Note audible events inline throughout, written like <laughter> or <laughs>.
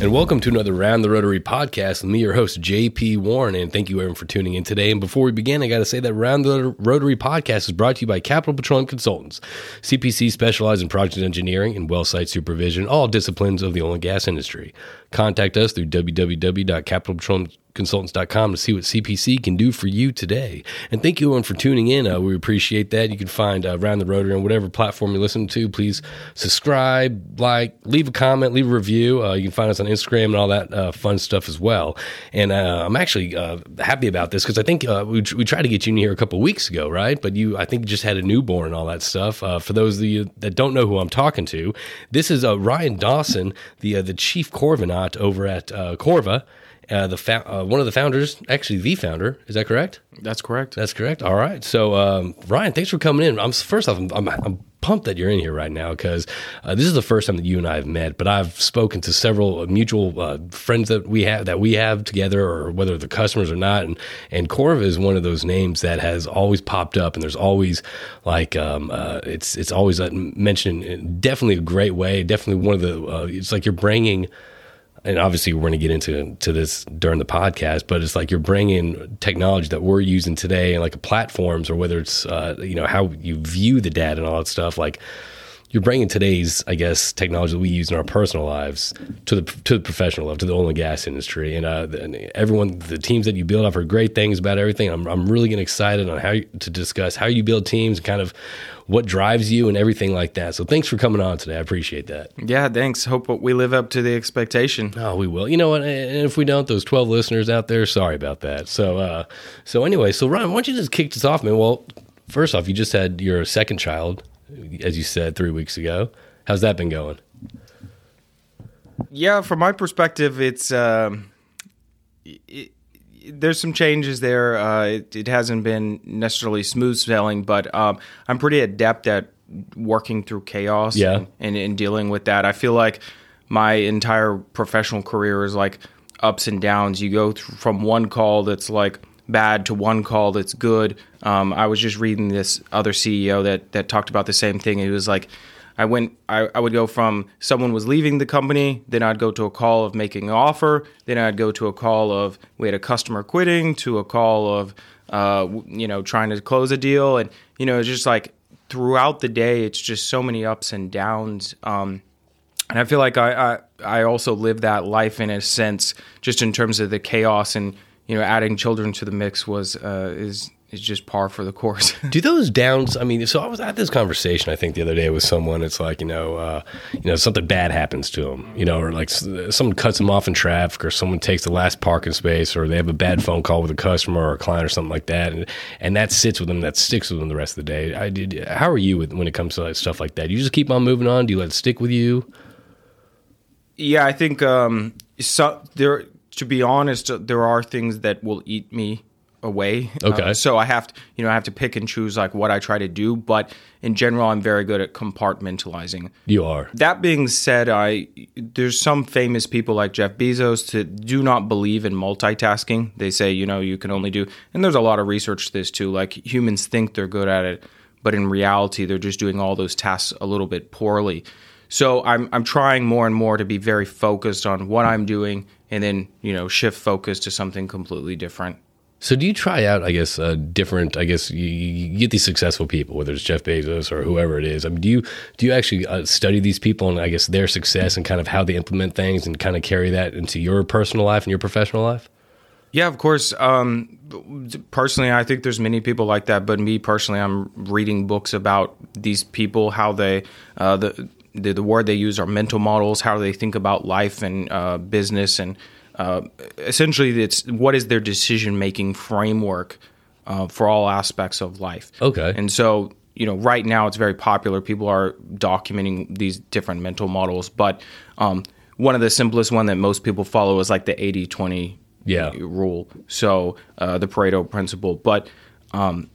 and welcome to another Round the Rotary podcast me, your host, JP Warren. And thank you, everyone, for tuning in today. And before we begin, I got to say that Round the Rotary podcast is brought to you by Capital Petroleum Consultants. CPC specialize in project engineering and well site supervision, all disciplines of the oil and gas industry. Contact us through www.capitalpetroleum.com consultants.com to see what CPC can do for you today. And thank you everyone for tuning in. Uh, we appreciate that. You can find uh, Around the Rotary on whatever platform you listen to. Please subscribe, like, leave a comment, leave a review. Uh, you can find us on Instagram and all that uh, fun stuff as well. And uh, I'm actually uh, happy about this because I think we, we tried to get you in here a couple weeks ago, right? But you, I think, just had a newborn and all that stuff. for those of you that don't know who I'm talking to, this is Ryan Dawson, the the chief over at Corva uh, the fa- uh, one of the founders, actually the founder. Is that correct? That's correct. That's correct. All right. So um, Ryan, thanks for coming in. I'm first off, I'm, I'm, I'm pumped that you're in here right now because uh, this is the first time that you and I have met. But I've spoken to several mutual uh, friends that we have that we have together, or whether the customers or not. And and Corva is one of those names that has always popped up, and there's always like um, uh, it's it's always uh, mentioned in definitely a great way. Definitely one of the uh, it's like you're bringing and obviously we're going to get into to this during the podcast, but it's like you're bringing technology that we're using today and like platforms or whether it's uh, you know how you view the data and all that stuff. Like you're bringing today's, I guess, technology that we use in our personal lives to the to the professional level, to the oil and gas industry, and, uh, and everyone, the teams that you build, I've heard great things about everything. I'm I'm really getting excited on how you, to discuss how you build teams, and kind of what drives you, and everything like that. So thanks for coming on today. I appreciate that. Yeah, thanks. Hope we live up to the expectation. Oh, we will. You know what? And if we don't, those 12 listeners out there, sorry about that. So, uh, so anyway, so Ryan, why don't you just kick this off, man? Well, first off, you just had your second child as you said three weeks ago. How's that been going? Yeah, from my perspective, it's um, it, there's some changes there. Uh, it, it, hasn't been necessarily smooth sailing, but um, I'm pretty adept at working through chaos yeah. and, and, and dealing with that. I feel like my entire professional career is like ups and downs. You go from one call that's like bad to one call that's good. Um, I was just reading this other CEO that that talked about the same thing. He was like, I went, I, I would go from someone was leaving the company, then I'd go to a call of making an offer, then I'd go to a call of we had a customer quitting, to a call of uh, you know trying to close a deal, and you know it's just like throughout the day, it's just so many ups and downs. Um, and I feel like I, I I also live that life in a sense, just in terms of the chaos and you know, adding children to the mix was uh, is is just par for the course. <laughs> Do those downs? I mean, so I was at this conversation I think the other day with someone. It's like you know, uh, you know, something bad happens to them, you know, or like someone cuts them off in traffic, or someone takes the last parking space, or they have a bad phone call with a customer or a client or something like that, and and that sits with them, that sticks with them the rest of the day. I did. How are you with, when it comes to like stuff like that? Do you just keep on moving on. Do you let it stick with you? Yeah, I think um, so, there to be honest, there are things that will eat me away. Okay. Uh, so I have to, you know, I have to pick and choose like what I try to do. But in general, I'm very good at compartmentalizing. You are. That being said, I there's some famous people like Jeff Bezos to do not believe in multitasking. They say, you know, you can only do, and there's a lot of research to this too. Like humans think they're good at it, but in reality, they're just doing all those tasks a little bit poorly. So I'm I'm trying more and more to be very focused on what I'm doing and then, you know, shift focus to something completely different. So do you try out, I guess, uh, different, I guess you, you, get these successful people, whether it's Jeff Bezos or whoever it is. I mean, do you, do you actually uh, study these people and I guess their success and kind of how they implement things and kind of carry that into your personal life and your professional life? Yeah, of course. Um, personally, I think there's many people like that, but me personally, I'm reading books about these people, how they, uh, the, the, the word they use are mental models, how they think about life and uh, business, and uh, essentially, it's what is their decision making framework uh, for all aspects of life. Okay, and so you know, right now it's very popular. People are documenting these different mental models, but um, one of the simplest one that most people follow is like the 80-20 yeah. rule. So uh, the Pareto principle, but um,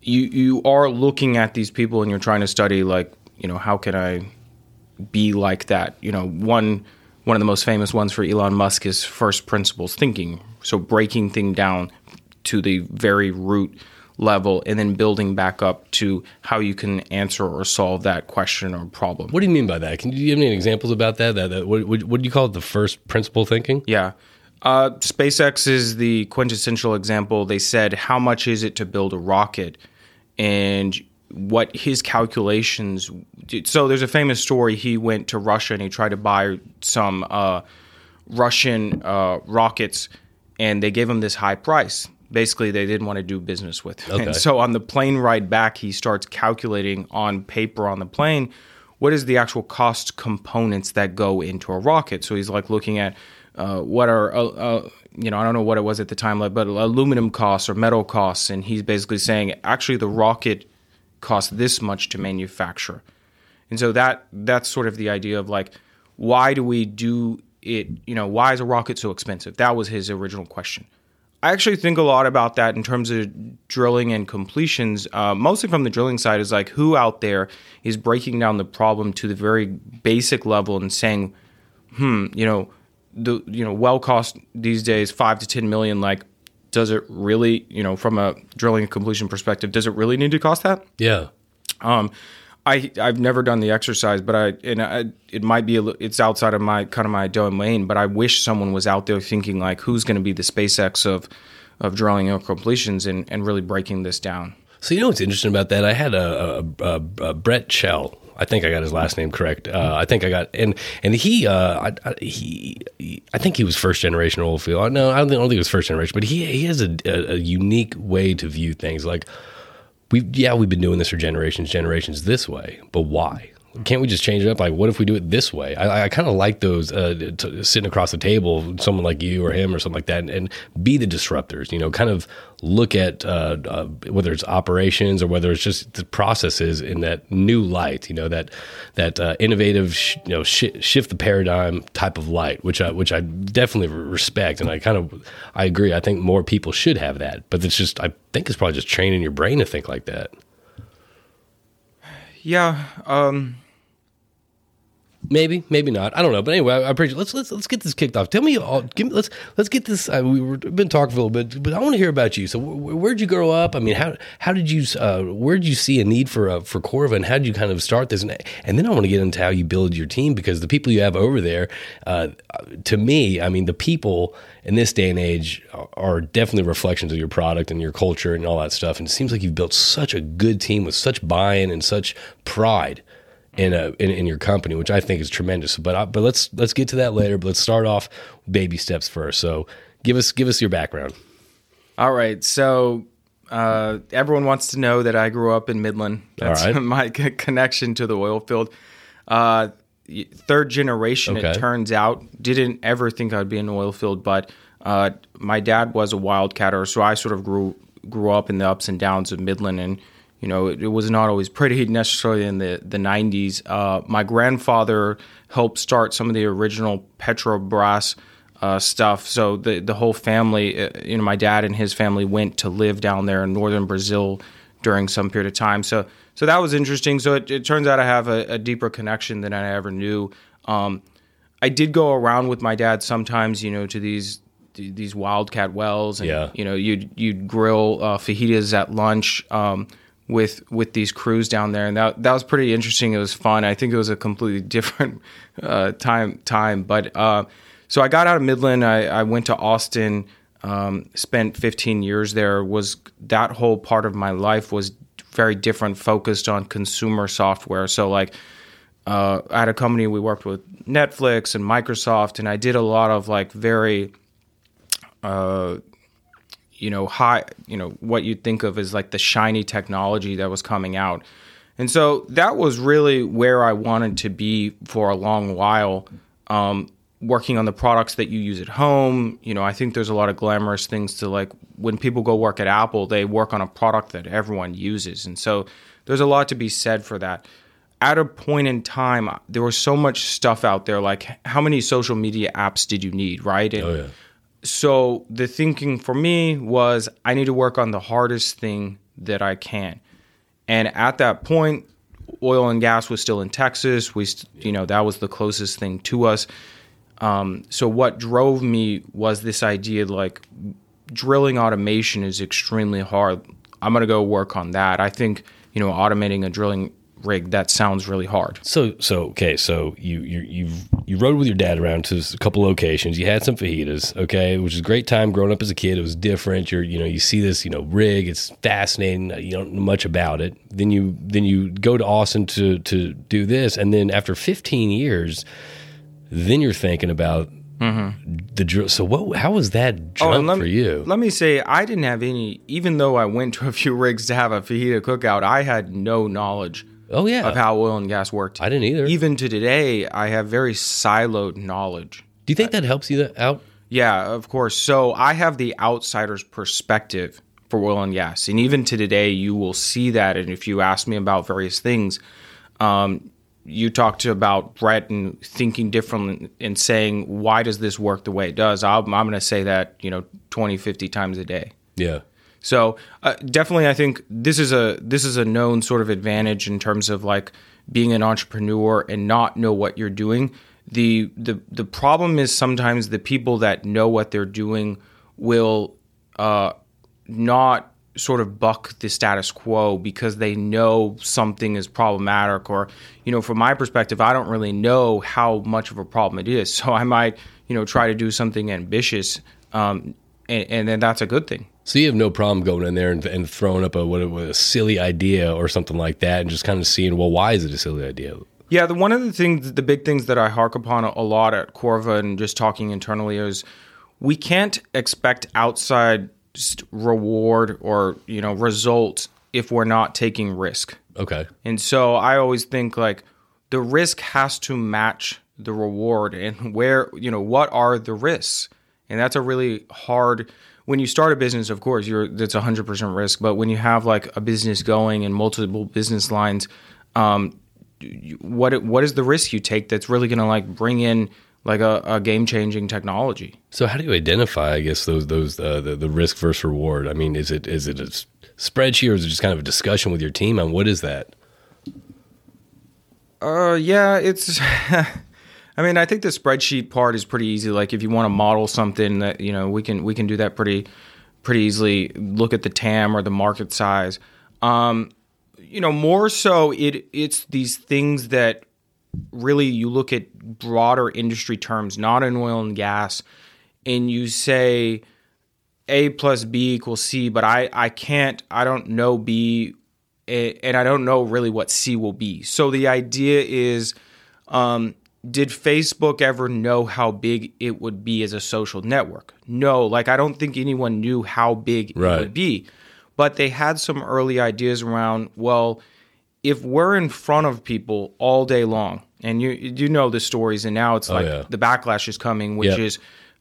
you you are looking at these people and you're trying to study like you know, how can I be like that? You know, one one of the most famous ones for Elon Musk is first principles thinking. So breaking thing down to the very root level and then building back up to how you can answer or solve that question or problem. What do you mean by that? Can you give me any examples about that? That, that what, what, what do you call it? The first principle thinking? Yeah. Uh, SpaceX is the quintessential example. They said, how much is it to build a rocket? And what his calculations. So there's a famous story. He went to Russia and he tried to buy some uh, Russian uh, rockets, and they gave him this high price. Basically, they didn't want to do business with. Him. Okay. And so on the plane ride back, he starts calculating on paper on the plane what is the actual cost components that go into a rocket. So he's like looking at uh, what are uh, uh, you know I don't know what it was at the time, but aluminum costs or metal costs, and he's basically saying actually the rocket costs this much to manufacture, and so that that's sort of the idea of like why do we do it? You know why is a rocket so expensive? That was his original question. I actually think a lot about that in terms of drilling and completions, uh, mostly from the drilling side, is like who out there is breaking down the problem to the very basic level and saying, hmm, you know, the you know well cost these days five to ten million. Like, does it really, you know, from a drilling and completion perspective, does it really need to cost that? Yeah. Um, I I've never done the exercise, but I and I, it might be a, it's outside of my kind of my domain. But I wish someone was out there thinking like, who's going to be the SpaceX of of drilling and completions and and really breaking this down. So you know what's interesting about that? I had a, a, a, a Brett Shell. I think I got his last name correct. Uh, I think I got and and he uh, I, I, he, he I think he was first generation oil field. No, I don't think, I don't think he was first generation, but he he has a, a, a unique way to view things. Like we yeah we've been doing this for generations generations this way, but why? Can't we just change it up? Like, what if we do it this way? I, I kind of like those uh, t- sitting across the table, someone like you or him or something like that, and, and be the disruptors. You know, kind of look at uh, uh, whether it's operations or whether it's just the processes in that new light. You know, that that uh, innovative, sh- you know, sh- shift the paradigm type of light, which I which I definitely respect, and I kind of I agree. I think more people should have that, but it's just I think it's probably just training your brain to think like that. Yeah. Um, Maybe, maybe not. I don't know. But anyway, I, I appreciate. Let's let's let's get this kicked off. Tell me, all, give me, let's let's get this. Uh, we were been talking for a little bit, but I want to hear about you. So, wh- where'd you grow up? I mean, how how did you uh, where did you see a need for uh, for Corva, and how did you kind of start this? And, and then I want to get into how you build your team because the people you have over there, uh, to me, I mean, the people in this day and age are, are definitely reflections of your product and your culture and all that stuff. And it seems like you've built such a good team with such buy-in and such pride in a in, in your company, which I think is tremendous. But I, but let's let's get to that later. But let's start off baby steps first. So give us give us your background. all right. So uh, everyone wants to know that I grew up in Midland. That's right. <laughs> my <laughs> connection to the oil field. Uh, third generation, Okay. it turns out. Didn't ever think I'd be in the oil field, but uh, my dad was a wildcatter, so I sort of grew grew up in the ups and downs of Midland, and you know it, it was not always pretty <laughs> necessarily in the the '90s. Uh, my grandfather helped start some of the original Petrobras uh, stuff. So the the whole family, uh, you know, my dad and his family went to live down there in northern Brazil during some period of time. So so that was interesting. So it, it turns out I have a, a deeper connection than I ever knew. Um, I did go around with my dad sometimes, you know, to these these wildcat wells, and Yeah. you know, you'd you'd grill uh, fajitas at lunch. Um, with with these crews down there, and that that was pretty interesting. It was fun. I think it was a completely <laughs> different uh, time time, but uh, so I got out of Midland. I, I went to Austin. Um, spent 15 years there. Was that whole part of my life was very different, focused on consumer software. So like uh, a company we worked with Netflix and Microsoft, and I did a lot of like very, uh, you know, high, you know, what you'd think of as like the shiny technology that was coming out. And so that was really where I wanted to be for a long while, um, working on the products that you use at home. You know, I think there's a lot of glamorous things to like when people go work at Apple, they work on a product that everyone uses. And so there's a lot to be said for that at a point in time, there was so much stuff out there. Like, how many social media apps did you need, right? And Oh yeah, so the thinking for me was, I need to work on the hardest thing that I can. And at that point, oil and gas was still in Texas. We, you know, that was the closest thing to us. Um, so what drove me was this idea, like drilling automation is extremely hard. I'm gonna go work on that. I think you know automating a drilling rig that sounds really hard. So so okay, so you you you you rode with your dad around to a couple locations. You had some fajitas, okay, which is a great time growing up as a kid. It was different. You're you know you see this you know rig. It's fascinating. You don't know much about it. Then you then you go to Austin to to do this, and then after 15 years, then you're thinking about the drill. So what? How was that jump Mm-hmm. Oh, for you? Let me say, I didn't have any. Even though I went to a few rigs to have a fajita cookout, I had no knowledge oh yeah, of how oil and gas worked. I didn't either. Even to today, I have very siloed knowledge. do you think that helps you that out? Yeah, of course. So I have the outsider's perspective for oil and gas, and even to today, you will see that. And if you ask me about various things, um, you talked about Brett and thinking differently and saying, why does this work the way it does? I'm, I'm going to say that, you know, 20, 50 times a day. Yeah. So uh, definitely, I think this is a this is a known sort of advantage in terms of like being an entrepreneur and not know what you're doing. The the the problem is sometimes the people that know what they're doing will uh, not sort of buck the status quo because they know something is problematic or you know from my perspective I don't really know how much of a problem it is <laughs> so I might you know try to do something ambitious um, and, and then that's a good thing So you have no problem going in there and, and throwing up a what a, a silly idea or something like that, and just kind of seeing, well, why is it a silly idea? Yeah, the one of the things, the big things that I hark upon a, a lot at Corva and just talking internally is we can't expect outside reward or you know results if we're not taking risk. Okay. And so I always think like the risk has to match the reward and where, you know, what are the risks? And that's a really hard when you start a business, of course, you're that's 100% risk, but when you have like a business going and multiple business lines, um what what is the risk you take that's really going to like bring in like a, a game-changing technology? So how do you identify, I guess, those those uh, the, the risk versus reward? I mean, is it is it a spreadsheet or is it just kind of a discussion with your team on what is that? Uh, yeah, it's. <laughs> I mean, I think the spreadsheet part is pretty easy. Like, if you want to model something, that you know, we can we can do that pretty pretty easily. Look at the TAM or the market size. Um, you know, more so, it it's these things that really you look at broader industry terms, not in oil and gas, and you say A plus B equals C, but I I can't I don't know B, and I don't know really what C will be. So the idea is, um, did Facebook ever know how big it would be as a social network? No, like I don't think anyone knew how big Right. it would be, but they had some early ideas around. Well, if we're in front of people all day long, and you you know the stories, and now it's oh, like yeah. the backlash is coming, which Yep. is,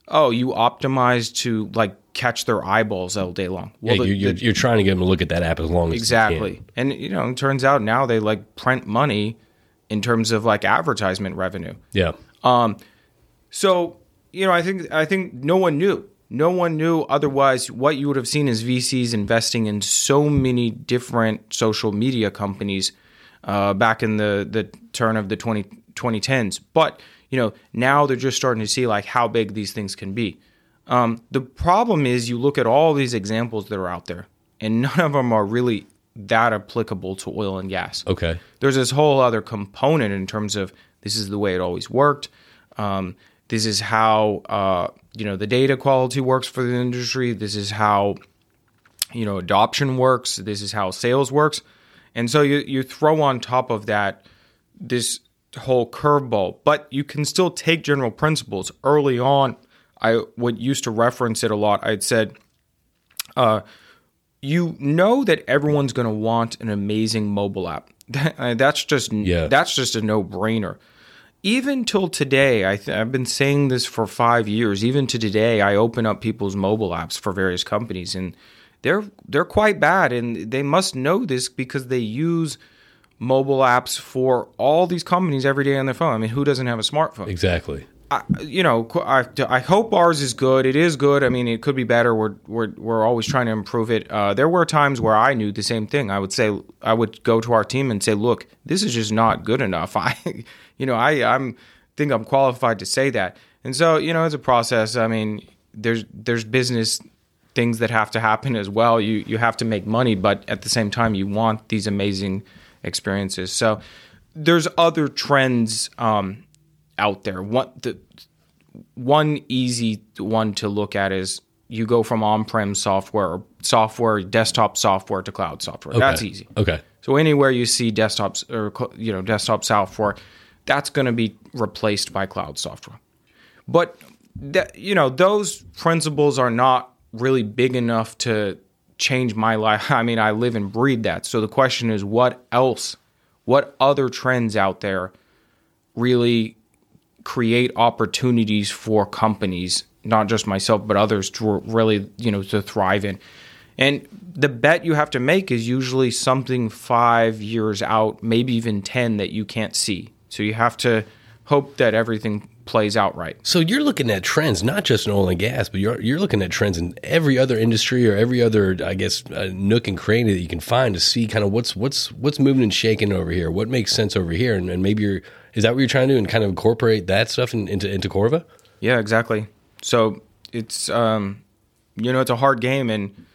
oh, you optimize to like catch their eyeballs all day long. Yeah, Well, the- you, you're, the- you're trying to get them to look at that app as long as you Exactly. And you know, it turns out now they like print money in terms of like advertisement revenue. Yeah. So, you know, I think I think no one knew. No one knew otherwise what you would have seen is VCs investing in so many different social media companies uh, back in the the turn of the 20, 2010s. But, you know, now they're just starting to see like how big these things can be. Um, the problem is you look at all these examples that are out there and none of them are really that applicable to oil and gas Okay. there's this whole other component in terms of this is the way it always worked. Um, this is how uh, you know the data quality works for the industry. This is how you know adoption works. This is how sales works. And so you you throw on top of that this whole curveball, but you can still take general principles. Early on, I would used to reference it a lot. I'd said uh, you know that everyone's going to want an amazing mobile app. <laughs> That's just Yeah. that's just a no brainer. Even till today, I th- I've been saying this for five years. Even to today, I open up people's mobile apps for various companies, and they're they're quite bad, and they must know this because they use mobile apps for all these companies every day on their phone. I mean, who doesn't have a smartphone? Exactly. I, you know, I, I hope ours is good. It is good. I mean, it could be better. We're we're we're always trying to improve it. Uh, there were times where I knew the same thing. I would say I would go to our team and say, "Look, this is just not good enough." <laughs> I, you know, I I'm think I'm qualified to say that. And so, you know, it's a process. I mean, there's there's business things that have to happen as well. You you have to make money, but at the same time, you want these amazing experiences. So there's other trends um, out there. What the one easy one to look at is you go from on-prem software, software, desktop software to cloud software. That's easy. Okay. So anywhere you see desktops or you know desktop software, that's going to be replaced by cloud software. But that you know those principles are not really big enough to change my life. <laughs> I mean, I live and breathe that. So the question is, what else? What other trends out there really create opportunities for companies, not just myself but others, to really you know to thrive in? And the bet you have to make is usually something five years out, maybe even 10 that you can't see. So you have to hope that everything plays out right. So you're looking at trends, not just in oil and gas, but you're you're looking at trends in every other industry or every other, I guess, uh, nook and cranny that you can find to see kind of what's what's what's moving and shaking over here, what makes sense over here, and, and maybe you're is that what you're trying to do and kind of incorporate that stuff in, into into Corva? Yeah, exactly. So it's um, you know it's a hard game, and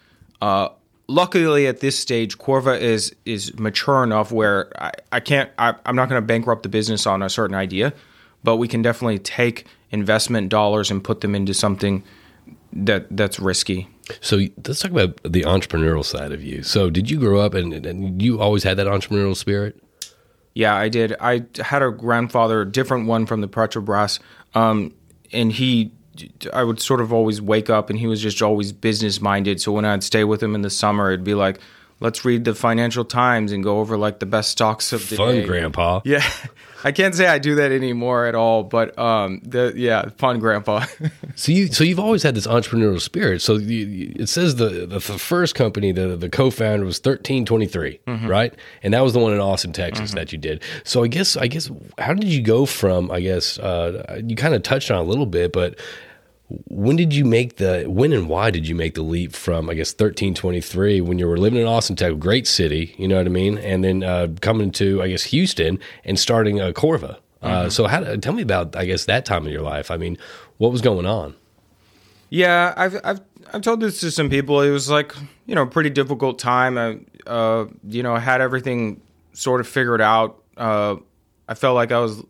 uh, luckily at this stage, Corva is is mature enough where I, I can't I, I'm not going to bankrupt the business on a certain idea, but we can definitely take investment dollars and put them into something that that's risky. So let's talk about the entrepreneurial side of you. So did you grow up and, and you always had that entrepreneurial spirit? Yeah, I did. I had a grandfather, different one from the Petrobras, um, and he I would sort of always wake up and he was just always business minded. So when I'd stay with him in the summer, it'd be like, let's read the Financial Times and go over like the best stocks of the Fun, day. grandpa. Yeah. I can't say I do that anymore at all, but um, the yeah, fun, grandpa. <laughs> so you, so you've always had this entrepreneurial spirit. So you, it says the, the, the first company, the the co-founder was thirteen twenty three, mm-hmm. right? And that was the one in Austin, Texas, mm-hmm. that you did. So I guess I guess how did you go from? I guess uh, you kind of touched on a little bit, but when did you make the when and why did you make the leap from I guess thirteen twenty three when you were living in Austin, Texas, great city, you know what I mean, and then uh, coming to I guess Houston and starting a Corva. Uh, mm-hmm. so how tell me about I guess that time of your life. I mean, what was going on? Yeah, I've I've I've told this to some people. It was like you know a pretty difficult time. I uh, you know I had everything sort of figured out. Uh, I felt like I was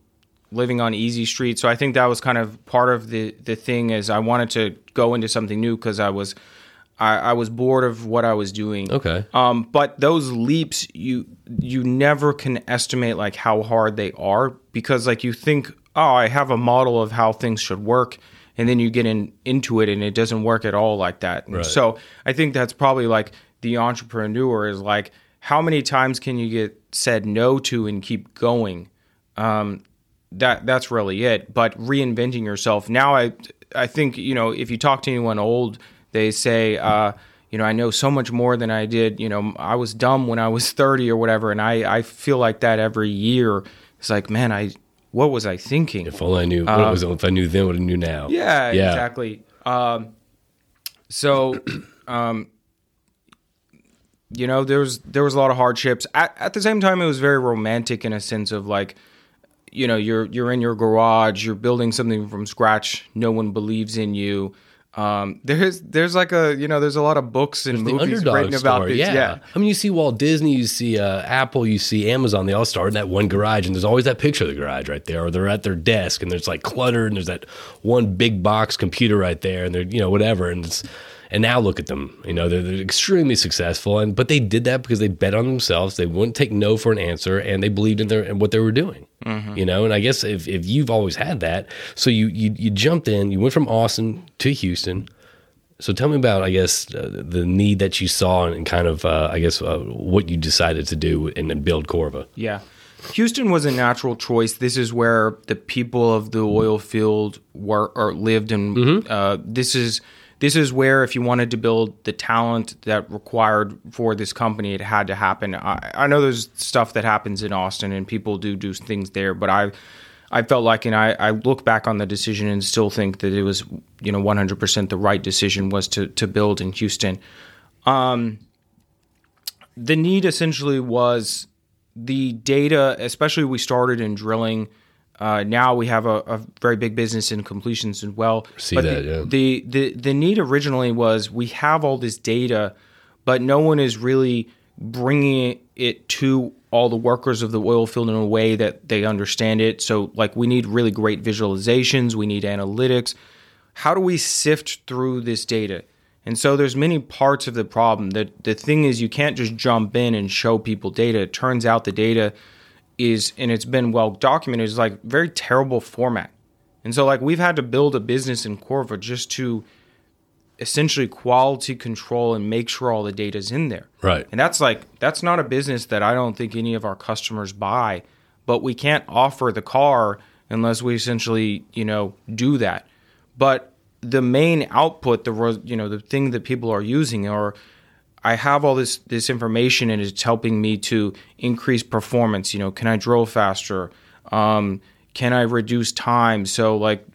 living on easy street. So I think that was kind of part of the the thing is I wanted to go into something new because I was I, I, was bored of what I was doing. Okay. Um, but those leaps you you never can estimate like how hard they are because like you think oh I have a model of how things should work and then you get in into it and it doesn't work at all like that. Right. So I think that's probably like the entrepreneur is like how many times can you get said no to and keep going? Um, that that's really it. But reinventing yourself now, I I think you know if you talk to anyone old, they say. Uh, you know, I know so much more than I did. You know, I was dumb when I was <laughs> 30 or whatever. And I, I feel like that every year. It's like, man, I, what was I thinking? If only I knew, what was, if I knew then what I knew now. Yeah, yeah. exactly. Um, so, <clears throat> um, you know, there was, there was a lot of hardships at, at the same time. It was very romantic in a sense of like, you know you're you're in your garage you're building something from scratch no one believes in you um, there's there's like a you know there's a lot of books and there's movies written about story. this. Yeah. yeah. I mean you see Walt Disney, you see uh, Apple, you see Amazon. They all start in that one garage, and there's always that picture of the garage right there, or they're at their desk, and there's like cluttered, and there's that one big box computer right there, and they're you know whatever, and it's and now look at them. You know, they're, they're, extremely successful, and but they did that because they bet on themselves. They wouldn't take no for an answer, and they believed in their in what they were doing. Mm-hmm. You know, and I guess if, if you've always had that, so you, you you jumped in, you went from Austin to Houston. So tell me about, I guess, uh, the need that you saw and kind of, uh, I guess, uh, what you decided to do and then build Corva. Yeah. Houston was a natural choice. This is where the people of the oil field were or lived, and mm-hmm. uh, this is this is where if you wanted to build the talent that required for this company it had to happen i, I know there's stuff that happens in austin and people do do things there but i I felt like, and I, I look back on the decision and still think that it was, you know, 100% the right decision was to to build in Houston. Um, the need essentially was the data, especially we started in drilling Uh, now we have a, a very big business in completions as well. See but that, the, yeah. the the the need originally was we have all this data, but no one is really bringing it to all the workers of the oil field in a way that they understand it. So like we need really great visualizations, we need analytics. How do we sift through this data? And so there's many parts of the problem. The the thing is you can't just jump in and show people data. It turns out the data is and it's been well documented is like very terrible format. And so like we've had to build a business in Corva just to essentially quality control and make sure all the data's in there. Right. And that's like that's not a business that I don't think any of our customers buy, but we can't offer the car unless we essentially, you know, do that. But the main output, the you know, the thing that people are using are I have all this this information and it's helping me to increase performance, you know, can I drill faster? Um, can I reduce time? So like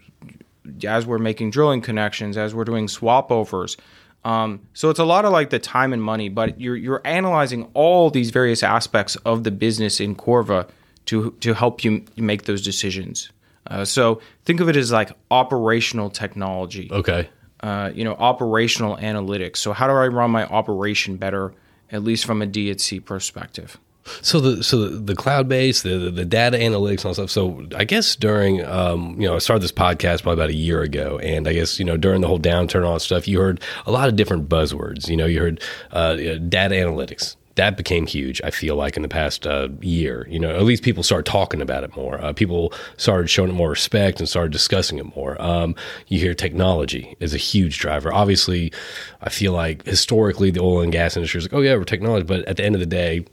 as we're making drilling connections, as we're doing swap overs. Um, so it's a lot of like the time and money, but you're you're analyzing all these various aspects of the business in Corva to to help you make those decisions. Uh, so think of it as like operational technology. Okay. Uh, you know, operational analytics. So how do I run my operation better, at least from a D&C perspective? So the so the, cloud base, the, the the data analytics and stuff. So I guess during um you know I started this podcast probably about a year ago, and I guess you know during the whole downturn and all that stuff, you heard a lot of different buzzwords. You know, you heard uh, data analytics. That became huge. I feel like in the past uh, year, you know, at least people started talking about it more. Uh, people started showing it more respect and started discussing it more. Um, you hear technology is a huge driver. Obviously, I feel like historically the oil and gas industry is like, oh yeah, we're technology, but at the end of the day,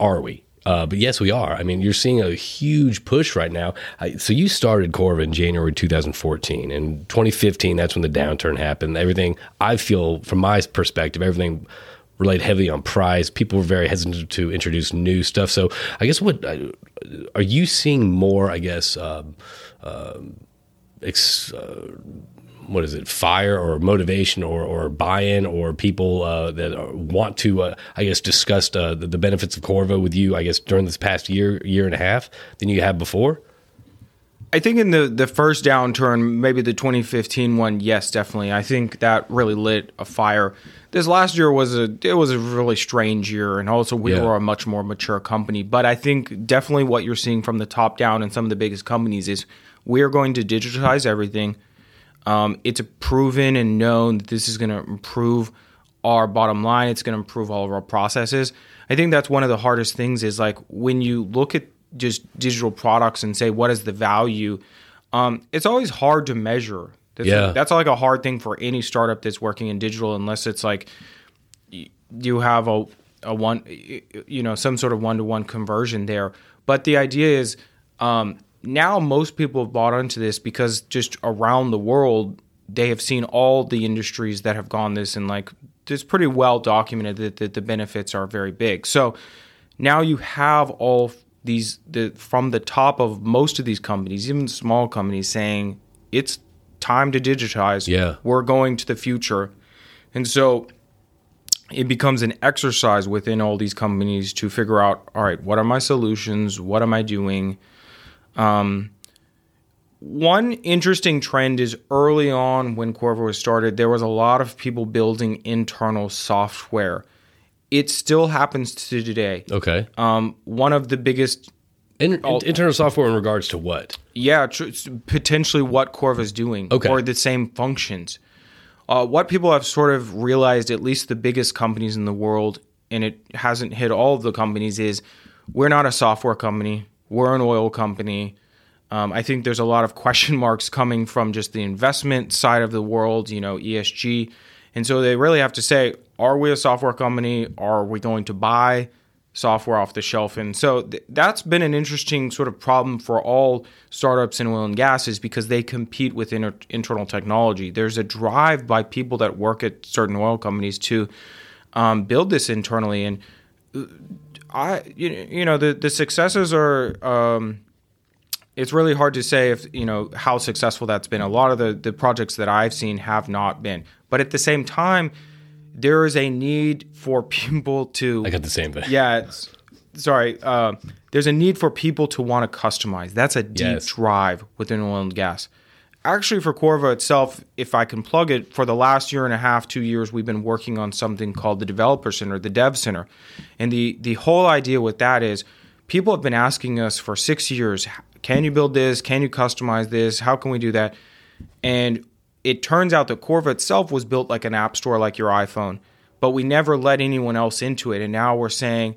are we? Uh, but yes, we are. I mean, you're seeing a huge push right now. I, so you started Corva in January 2014. In 2015, that's when the downturn happened. Everything, I feel, from my perspective, everything relied heavily on price. People were very hesitant to introduce new stuff. So I guess what uh, are you seeing more? I guess. Um ex, uh, what is it fire or motivation or, or buy-in or people uh, that are, want to uh, i guess discuss uh, the, the, benefits of corva with you i guess during this past year year and a half than you have before i think in the, the first downturn maybe the 2015 one yes definitely i think that really lit a fire this last year was a it was a really strange year and also we yeah. were a much more mature company but i think definitely what you're seeing from the top down in some of the biggest companies is we're going to digitize everything um, it's proven and known that this is going to improve our bottom line. It's going to improve all of our processes. I think that's one of the hardest things is like when you look at just digital products and say what is the value. Um, it's always hard to measure. That's yeah, like, that's like a hard thing for any startup that's working in digital, unless it's like you have a a one, you know, some sort of one to one conversion there. But the idea is, um, now most people have bought into this because just around the world they have seen all the industries that have gone this and like it's pretty well documented that, that the benefits are very big so now you have all these the from the top of most of these companies even small companies saying it's time to digitize. Yeah. We're going to the future. And so it becomes an exercise within all these companies to figure out all right what are my solutions? What am i doing? Um, one interesting trend is early on when Corva was started, there was a lot of people building internal software. It still happens to today. Okay. Um, one of the biggest in, in, internal software in regards to what? Yeah, tr- potentially what Corva is doing, okay. or the same functions. Uh, what people have sort of realized, at least the biggest companies in the world, and it hasn't hit all of the companies, is we're not a software company we're an oil company. Um, I think there's a lot of question <laughs> marks coming from just the investment side of the world, you know, ESG. And so they really have to say, are we a software company? Are we going to buy software off the shelf? And so th- that's been an interesting sort of problem for all startups in oil and gas is because they compete with inter- internal technology. There's a drive by people that work at certain oil companies to um, build this internally. And uh, I you, you know the the successes are um, it's really hard to say if you know how successful that's been. A lot of the the projects that I've seen have not been, but at the same time, there is a need for people to. <laughs> I got the same thing. Yeah, it's sorry. Uh, there's a need for people to want to customize. That's a deep Yes. drive within oil and gas. Actually, for Corva itself, if I can plug it, for the last year and a half, two years, we've been working on something called the Developer Center, the Dev Center, and the the whole idea with that is people have been asking us for six years, can you build this? Can you customize this? How can we do that? And it turns out that Corva itself was built like an app store, like your iPhone, but we never let anyone else into it. And now we're saying,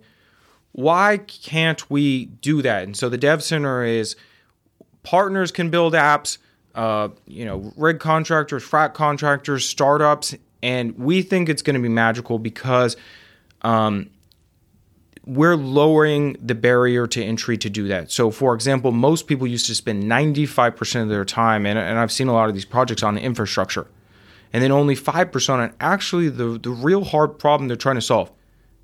why can't we do that? And so the Dev Center is partners can build apps, uh, you know, rig contractors, frac contractors, startups, and we think it's going to be magical because um, we're lowering the barrier to entry to do that. So, for example, most people used to spend 95% of their time, and, and I've seen a lot of these projects on the infrastructure, and then only 5% on actually the, the real hard problem they're trying to solve.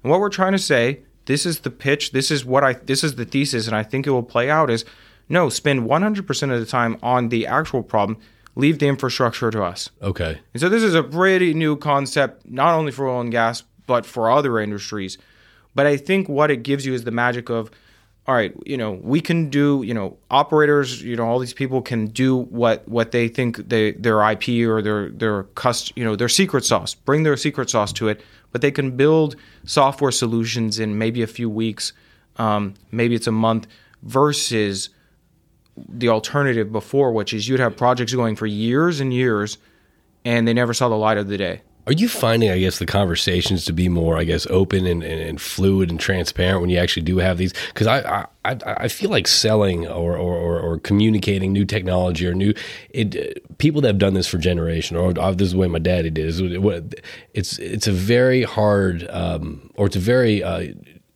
And what we're trying to say, this is the pitch, this is what I, this is the thesis, and I think it will play out is no, spend 100% of the time on the actual problem, leave the infrastructure to us. Okay. And so this is a pretty new concept, not only for oil and gas, but for other industries. But I think what it gives you is the magic of, all right, you know, we can do, you know, operators, you know, all these people can do what what they think they their IP or their their cust, you know, their secret sauce. Bring their secret sauce to it, but they can build software solutions in maybe a few weeks, um, maybe it's a month, versus the alternative before, which is you'd have projects going for years and years, and they never saw the light of the day. Are you finding, I guess, the conversations to be more, I guess, open and, and, and fluid and transparent when you actually do have these? Because I, I I feel like selling or, or, or, communicating new technology or new it people that have done this for generation or oh, this is the way my daddy did. It's it's a very hard um, or it's a very uh,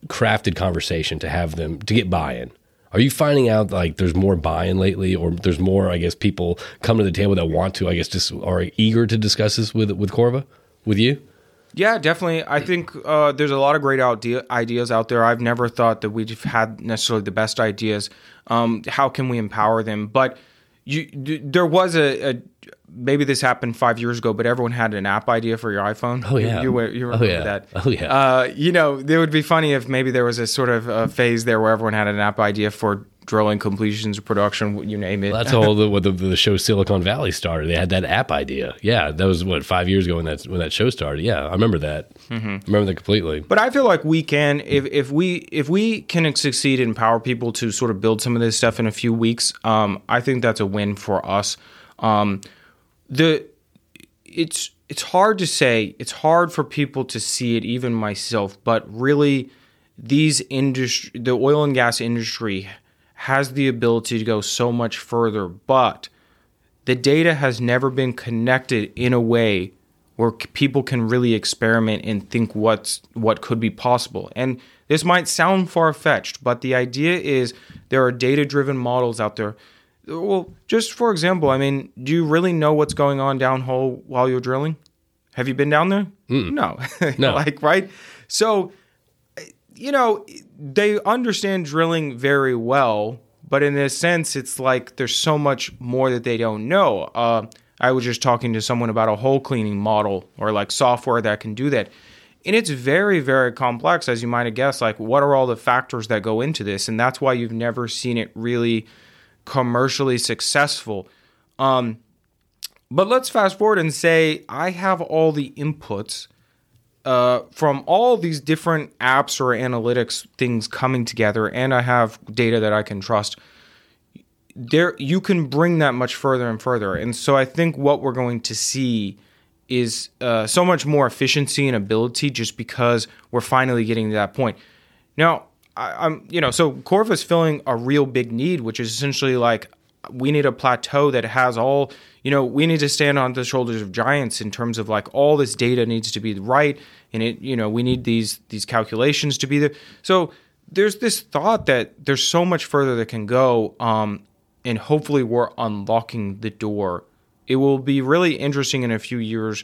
crafted conversation to have them to get buy-in. Are you finding out like there's more buy-in lately, or there's more, I guess, people come to the table that want to, I guess, just are eager to discuss this with with Corva, with you? Yeah, definitely. I think uh, there's a lot of great idea, ideas out there. I've never thought that we've had necessarily the best ideas. Um, how can we empower them? But you, d- there was a, a maybe this happened five years ago, but everyone had an app idea for your iPhone. Oh, yeah. you, you, you remember Oh, yeah. that? Oh, yeah. Uh, you know, it would be funny if maybe there was a sort of a phase there where everyone had an app idea for drilling completions, production, you name it. That's <laughs> all the, what the, the show Silicon Valley started. They had that app idea. Yeah, that was what five years ago when that when that show started. Yeah, I remember that. Mm-hmm. I remember that completely. But I feel like we can, if, if we if we can succeed and empower people to sort of build some of this stuff in a few weeks, um, I think that's a win for us. Um, the it's it's hard to say. It's hard for people to see it, even myself. But really, these industry, the oil and gas industry, has the ability to go so much further. But the data has never been connected in a way where people can really experiment and think what's what could be possible. And this might sound far fetched, but the idea is there are data driven models out there. Well, just for example, I mean, do you really know what's going on downhole while you're drilling? Have you been down there? Hmm. No, <laughs> No. like right. So, you know, they understand drilling very well, but in a sense, it's like there's so much more that they don't know. Uh, I was just talking to someone about a hole cleaning model or like software that can do that. And it's very, very complex, as you might have guessed. Like, what are all the factors that go into this? And that's why you've never seen it really commercially successful. Um, but let's fast forward and say I have all the inputs uh, from all these different apps or analytics things coming together, and I have data that I can trust. There, you can bring that much further and further, and so I think what we're going to see is uh, so much more efficiency and ability, just because we're finally getting to that point. Now, I, I'm, you know, so Corva is filling a real big need, which is essentially like we need a plateau that has all, you know, we need to stand on the shoulders of giants in terms of like all this data needs to be right, and it, you know, we need these these calculations to be there. So there's this thought that there's so much further that can go, um, and hopefully we're unlocking the door. It will be really interesting in a few years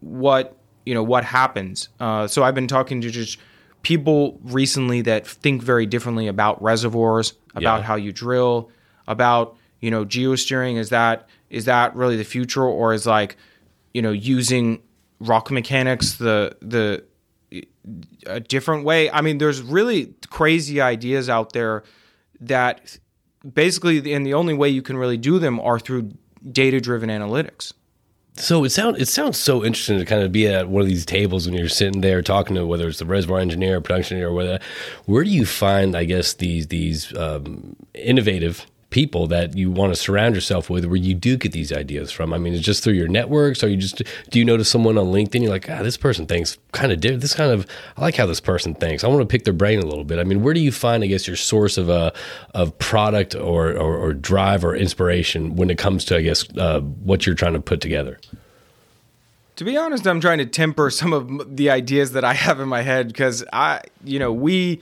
what you know what happens. Uh, so I've been talking to just people recently that think very differently about reservoirs, about Yeah. how you drill, about you know geosteering. Is that is that really the future, or is like you know using rock mechanics the the a different way. I mean, there's really crazy ideas out there that basically, and the only way you can really do them are through data driven analytics. So it sounds it sounds so interesting to kind of be at one of these tables when you're sitting there talking to whether it's the reservoir engineer, or production engineer, or whether where do you find I guess these these um, innovative people that you want to surround yourself with where you do get these ideas from? I mean, it's just through your networks, or you just do you notice someone on LinkedIn? You're like, ah, this person thinks kind of different. This kind of I like how this person thinks. I want to pick their brain a little bit. I mean, where do you find, I guess, your source of a of product or, or, or drive or inspiration when it comes to, I guess, uh, what you're trying to put together? To be honest, I'm trying to temper some of the ideas that I have in my head because I, you know, we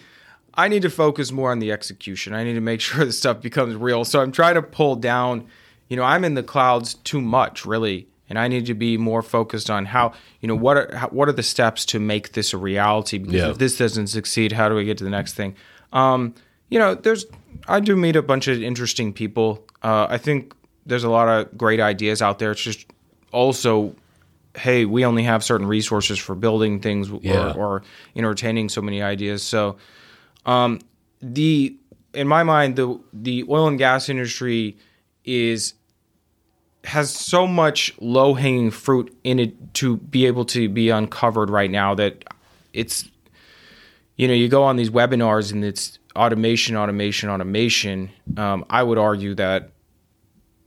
I need to focus more on the execution. I need to make <laughs> sure the stuff becomes real. So I'm trying to pull down, you know, I'm in the clouds too much, really, and I need to be more focused on how, you know, what are how, what are the steps to make this a reality? Because Yeah. if this doesn't succeed, how do we get to the next thing? Um, you know, there's I do meet a bunch of interesting people. Uh, I think there's a lot of great ideas out there. It's just also hey, we only have certain resources for building things Yeah. or, or entertaining so many ideas. So, um, the in my mind, the the oil and gas industry is has so much low hanging fruit in it to be able to be uncovered right now that it's you know you go on these webinars and it's automation automation automation. Um, i would argue that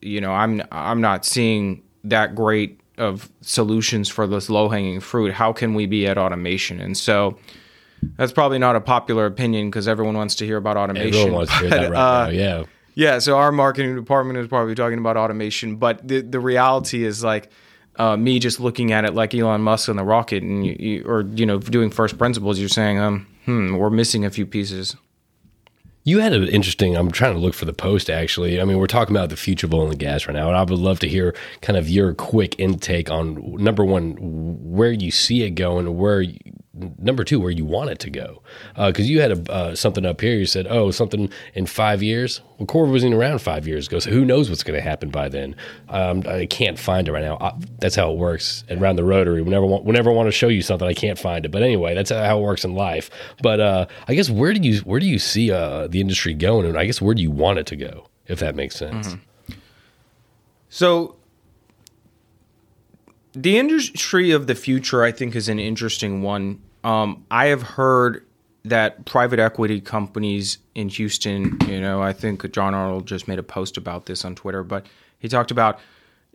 you know i'm i'm not seeing that great of solutions for this low hanging fruit. How can we be at automation? And so that's probably not a popular opinion because everyone wants to hear about automation Everyone wants to hear that right uh, now. Yeah. yeah, so our marketing department is probably talking about automation, but the the reality is like uh, me just looking at it like Elon Musk on the rocket, and you, you, or you know doing first principles. You're saying, um, hmm, we're missing a few pieces. You had an interesting. I'm trying to look for the post. Actually, I mean, we're talking about the future of oil and gas right now, and I would love to hear kind of your quick intake on number one, where you see it going, where number two, where you want it to go. Because you had a, uh, something up here. You said, "Oh, something in five years." Well, Corva wasn't around five years ago, so who knows what's going to happen by then? Um, I can't find it right now. I, that's how it works around the Rotary. Whenever whenever I want to show you something, I can't find it. But anyway, that's how it works in life. But uh, I guess where do you where do you see uh, the industry going, and I guess where do you want it to go, if that makes sense? So the industry of the future, I think, is an interesting one. Um, I have heard that private equity companies in Houston, you know, I think John Arnold just made a post about this on Twitter, but he talked about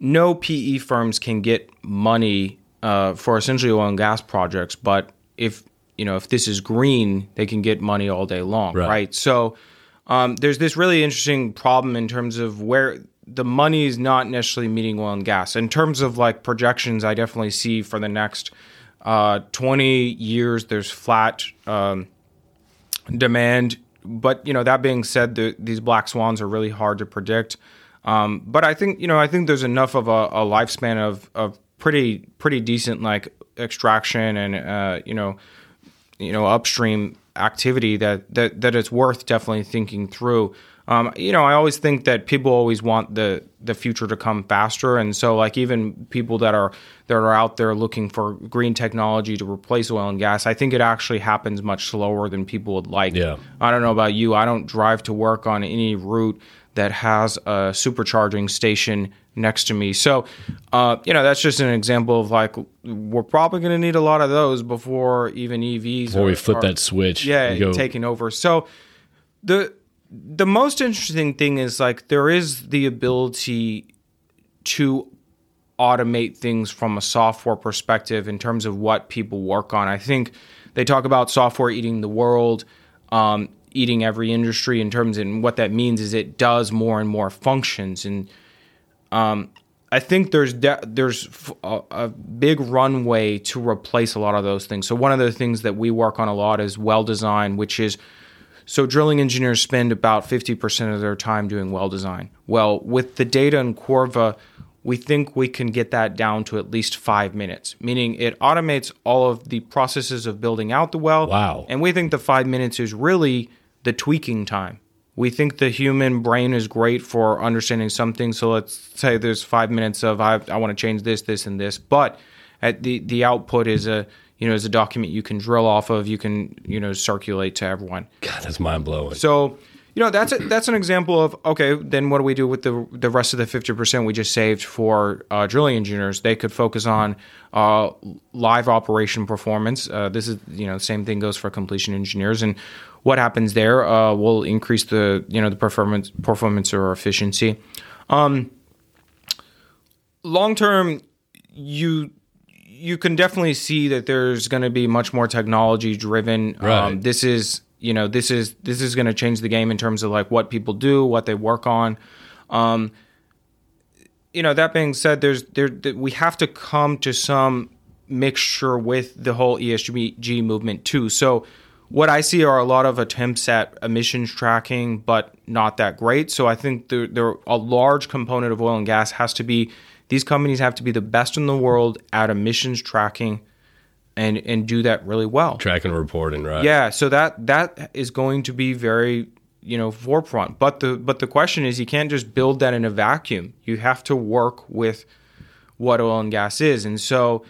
no PE firms can get money uh, for essentially oil and gas projects, but if you know if this is green, they can get money all day long, Right. right? So um, there's this really interesting problem in terms of where the money is not necessarily meeting oil and gas. In terms of like projections, I definitely see for the next uh, 20 years there's flat um, demand. But you know that being said, the, these black swans are really hard to predict. Um, but I think you know I think there's enough of a, a lifespan of of pretty pretty decent like extraction and uh, you know you know upstream activity that that that it's worth definitely thinking through. Um, you know, I always think that people always want the the future to come faster, and so like even people that are that are out there looking for green technology to replace oil and gas, I think it actually happens much slower than people would like. Yeah. I don't know about you. I don't drive to work on any route that has a supercharging station next to me. So, uh, you know, that's just an example of like we're probably going to need a lot of those before even EVs. Before we flip are- that switch, yeah, go, taking over. So the the most interesting thing is like there is the ability to automate things from a software perspective in terms of what people work on. I think they talk about software eating the world, um, eating every industry in terms and what that means is it does more and more functions and um, I think there's de- there's a, a big runway to replace a lot of those things. So one of the things that we work on a lot is well design, which is so drilling engineers spend about 50% of their time doing well design. Well, with the data in Corva, we think we can get that down to at least five minutes, meaning it automates all of the processes of building out the well. Wow. And we think the five minutes is really the tweaking time. We think the human brain is great for understanding something. So let's say there's five minutes of I, I want to change this, this, and this, but at the the output is a you know as a document you can drill off of. You can you know circulate to everyone. God, that's mind blowing. So you know that's a, that's an example of okay. Then what do we do with the the rest of the fifty percent we just saved for uh, drilling engineers? They could focus on uh, live operation performance. Uh, this is you know same thing goes for completion engineers and. What happens there uh, will increase the you know the performance performance or efficiency. Um, long term, you you can definitely see that there's going to be much more technology driven. Right. Um, this is you know this is this is going to change the game in terms of like what people do, what they work on. Um, you know that being said, there's there th- we have to come to some mixture with the whole ESG movement too. So what I see are a lot of attempts at emissions tracking, but not that great. So I think there, there a large component of oil and gas has to be these companies have to be the best in the world at emissions tracking and and do that really well. Tracking and reporting, right? Yeah, so that that is going to be very you know forefront. But the but the question is, you can't just build that in a vacuum. You have to work with what oil and gas is, and so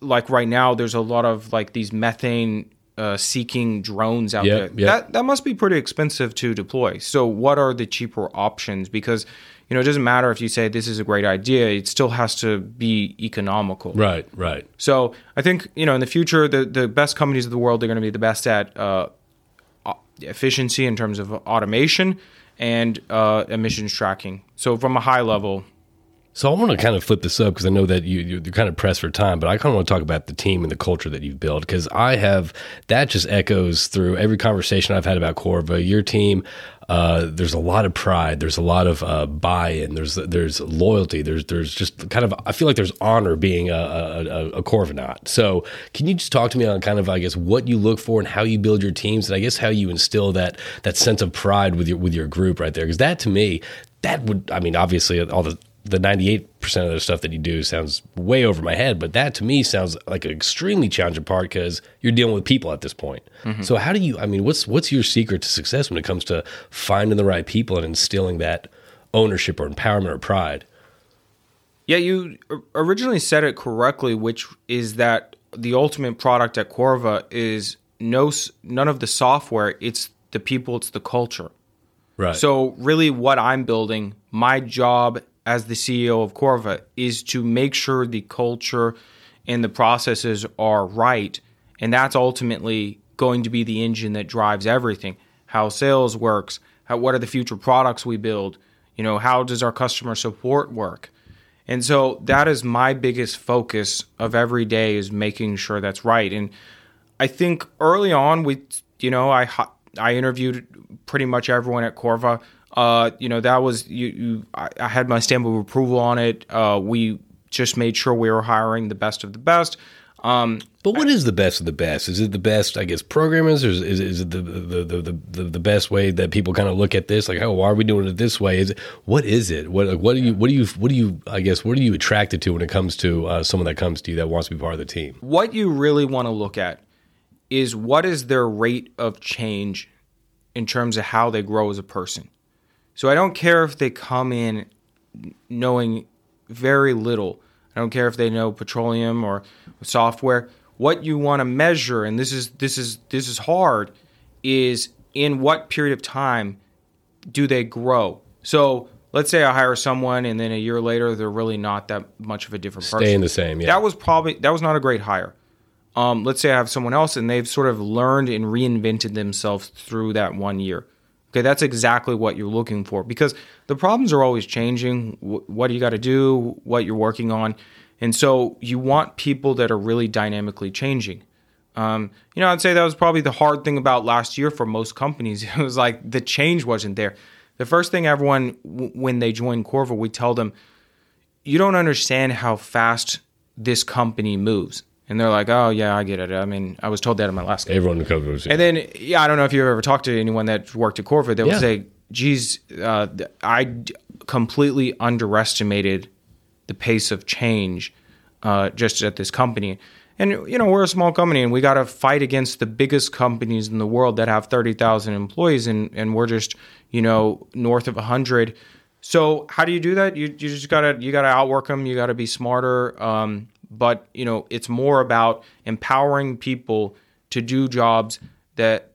like right now, there's a lot of like these methane uh, seeking drones out Yep, there. yep. That that must be pretty expensive to deploy. So what are the cheaper options? Because you know it doesn't matter if you say this is a great idea; it still has to be economical. Right, right. So I think you know in the future the the best companies of the world are going to be the best at uh, efficiency in terms of automation and uh, emissions tracking. So from a high level, So I want to kind of flip this up because I know that you you're kind of pressed for time, but I kind of want to talk about the team and the culture that you've built because I have that just echoes through every conversation I've had about Corva. Your team, uh, there's a lot of pride, there's a lot of uh, buy-in, there's there's loyalty, there's there's just kind of I feel like there's honor being a, a, a, a So can you just talk to me on kind of I guess what you look for and how you build your teams and I guess how you instill that that sense of pride with your with your group right there? Because that to me that would I mean obviously all the the 98% of the stuff that you do sounds way over my head, but that to me sounds like an extremely challenging part because you're dealing with people at this point. Mm-hmm. So how do you I mean what's what's your secret to success when it comes to finding the right people and instilling that ownership or empowerment or pride? yeah, you originally said it correctly, which is that the ultimate product at Corva is no none of the software. It's the people. It's the culture. Right. So really what I'm building, my job as the CEO of Corva is to make sure the culture and the processes are right. And that's ultimately going to be the engine that drives everything. How sales works, how what are the future products we build, you know, how does our customer support work? And so that is my biggest focus of every day is making sure that's right. And I think early on we you know I I interviewed pretty much everyone at Corva. Uh, you know that was you. you I, I had my stamp of approval on it. Uh, we just made sure we were hiring the best of the best. Um, But what is the best of the best? Is it the best, I guess, programmers, or is, is, is it the the, the, the, the the best way that people kind of look at this? Like, oh, why are we doing it this way? Is it what is it? What like, what do you what do you what do you I guess what are you attracted to when it comes to uh, someone that comes to you that wants to be part of the team? what you really want to look at is what is their rate of change in terms of how they grow as a person. So I don't care if they come in knowing very little. I don't care if they know petroleum or software. What you want to measure, and this is this is this is hard, is in what period of time do they grow? So let's say I hire someone, and then a year later they're really not that much of a different person. Staying the same, yeah. That was probably that was not a great hire. Um, let's say I have someone else and they've sort of learned and reinvented themselves through that one year. Okay, that's exactly what you're looking for because the problems are always changing. What do you got to do? What you're working on, and so you want people that are really dynamically changing. Um, you know, I'd say that was probably the hard thing about last year for most companies. <laughs> It was like the change wasn't there. The first thing everyone, w- when they join Corva, we tell them, you don't understand how fast this company moves. And they're like, oh, yeah, I get it. I mean, I was told that in my last game. Everyone covers. And then, yeah, I don't know if you've ever talked to anyone that worked at Corva. They would Yeah. say, geez, uh, I completely underestimated the pace of change uh, just at this company. And, you know, we're a small company and we got to fight against the biggest companies in the world that have 30,000 employees and, and we're just, you know, north of 100. So how do you do that? You, you just gotta you gotta outwork them. You gotta be smarter. Um, but you know it's more about empowering people to do jobs that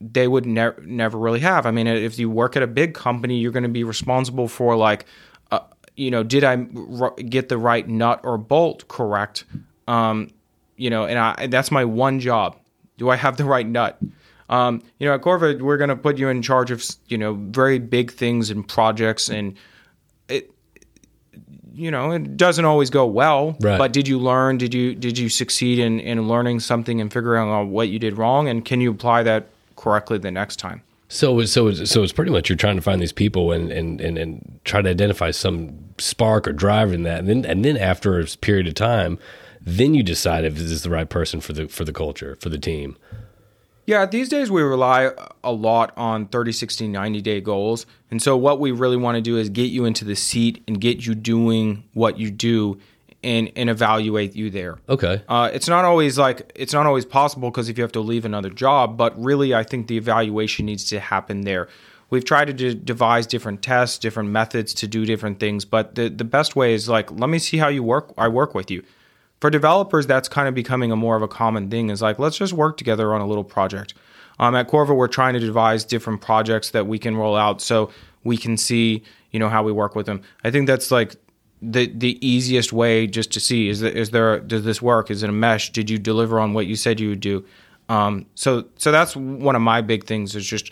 they would never never really have. I mean, if you work at a big company, you're going to be responsible for like, uh, you know, did I r- get the right nut or bolt correct? Um, you know, and I that's my one job. Do I have the right nut? Um, you know, at Corva, we're going to put you in charge of you know very big things and projects, and you know it doesn't always go well. Right. But did you learn? Did you did you succeed in in learning something and figuring out what you did wrong? And can you apply that correctly the next time? So, so, so it's pretty much you're trying to find these people and, and, and, and try to identify some spark or drive in that, and then and then after a period of time, then you decide if this is the right person for the for the culture for the team. Yeah, these days we rely a lot on 30, 60, 90 day goals. And so what we really want to do is get you into the seat and get you doing what you do and, and evaluate you there. Okay. Uh, it's not always like it's not always possible because if you have to leave another job, but really I think the evaluation needs to happen there. We've tried to de- devise different tests, different methods to do different things, but the the best way is like let me see how you work. I work with you for developers, that's kind of becoming a more of a common thing. Is like let's just work together on a little project. Um, at Corva, we're trying to devise different projects that we can roll out so we can see you know how we work with them. I think that's like the the easiest way just to see is that is there does this work? Is it a mesh? Did you deliver on what you said you would do? Um, so so that's one of my big things is just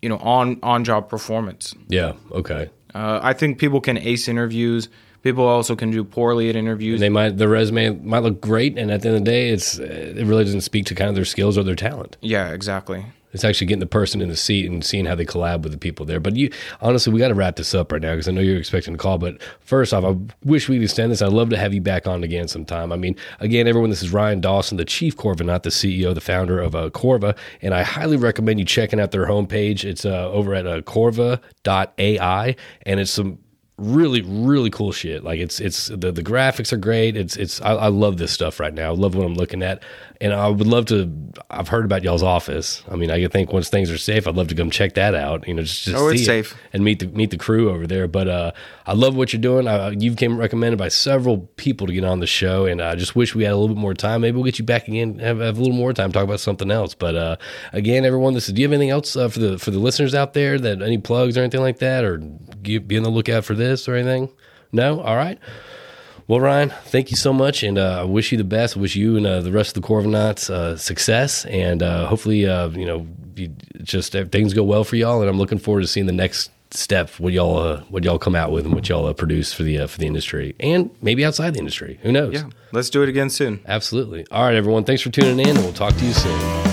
you know on on job performance. Yeah. Okay. Uh, I think people can ace interviews. People also can do poorly at interviews. They might the resume might look great, and at the end of the day, it's it really doesn't speak to kind of their skills or their talent. Yeah, exactly. It's actually getting the person in the seat and seeing how they collab with the people there. But you honestly, we got to wrap this up right now because I know you're expecting a call. But first off, I wish we'd extend this. I'd love to have you back on again sometime. I mean, again, everyone, this is Ryan Dawson, the chief Corvanaut the CEO, the founder of uh, Corva, and I highly recommend you checking out their homepage. It's uh, over at uh, Corva.ai, and it's some really really cool shit. Like it's it's the, the graphics are great. It's it's I, I, love this stuff right now. I love what i'm looking at. And i would love to i've heard about y'all's office. I mean i think once things are safe i'd love to come check that out you know just, just oh, see it and meet the meet the crew over there. But uh i love what you're doing. I, you've came recommended by several people to get on the show and i just wish we had a little bit more time. Maybe we'll get you back again have, have a little more time talk about something else. But uh again everyone this is do you have anything else uh, for the for the listeners out there that any plugs or anything like that or be on the lookout for this or anything? No? All right. Well, Ryan, thank you so much, and uh, I wish you the best. I wish you and uh, the rest of the Corvanauts uh, success, and uh, hopefully, uh, you know, you just things go well for y'all. And I'm looking forward to seeing the next step what y'all uh, what y'all come out with and what y'all produce for the for the industry, and maybe outside the industry. Who knows? Yeah, let's do it again soon. Absolutely. All right, everyone. Thanks for tuning in, and we'll talk to you soon.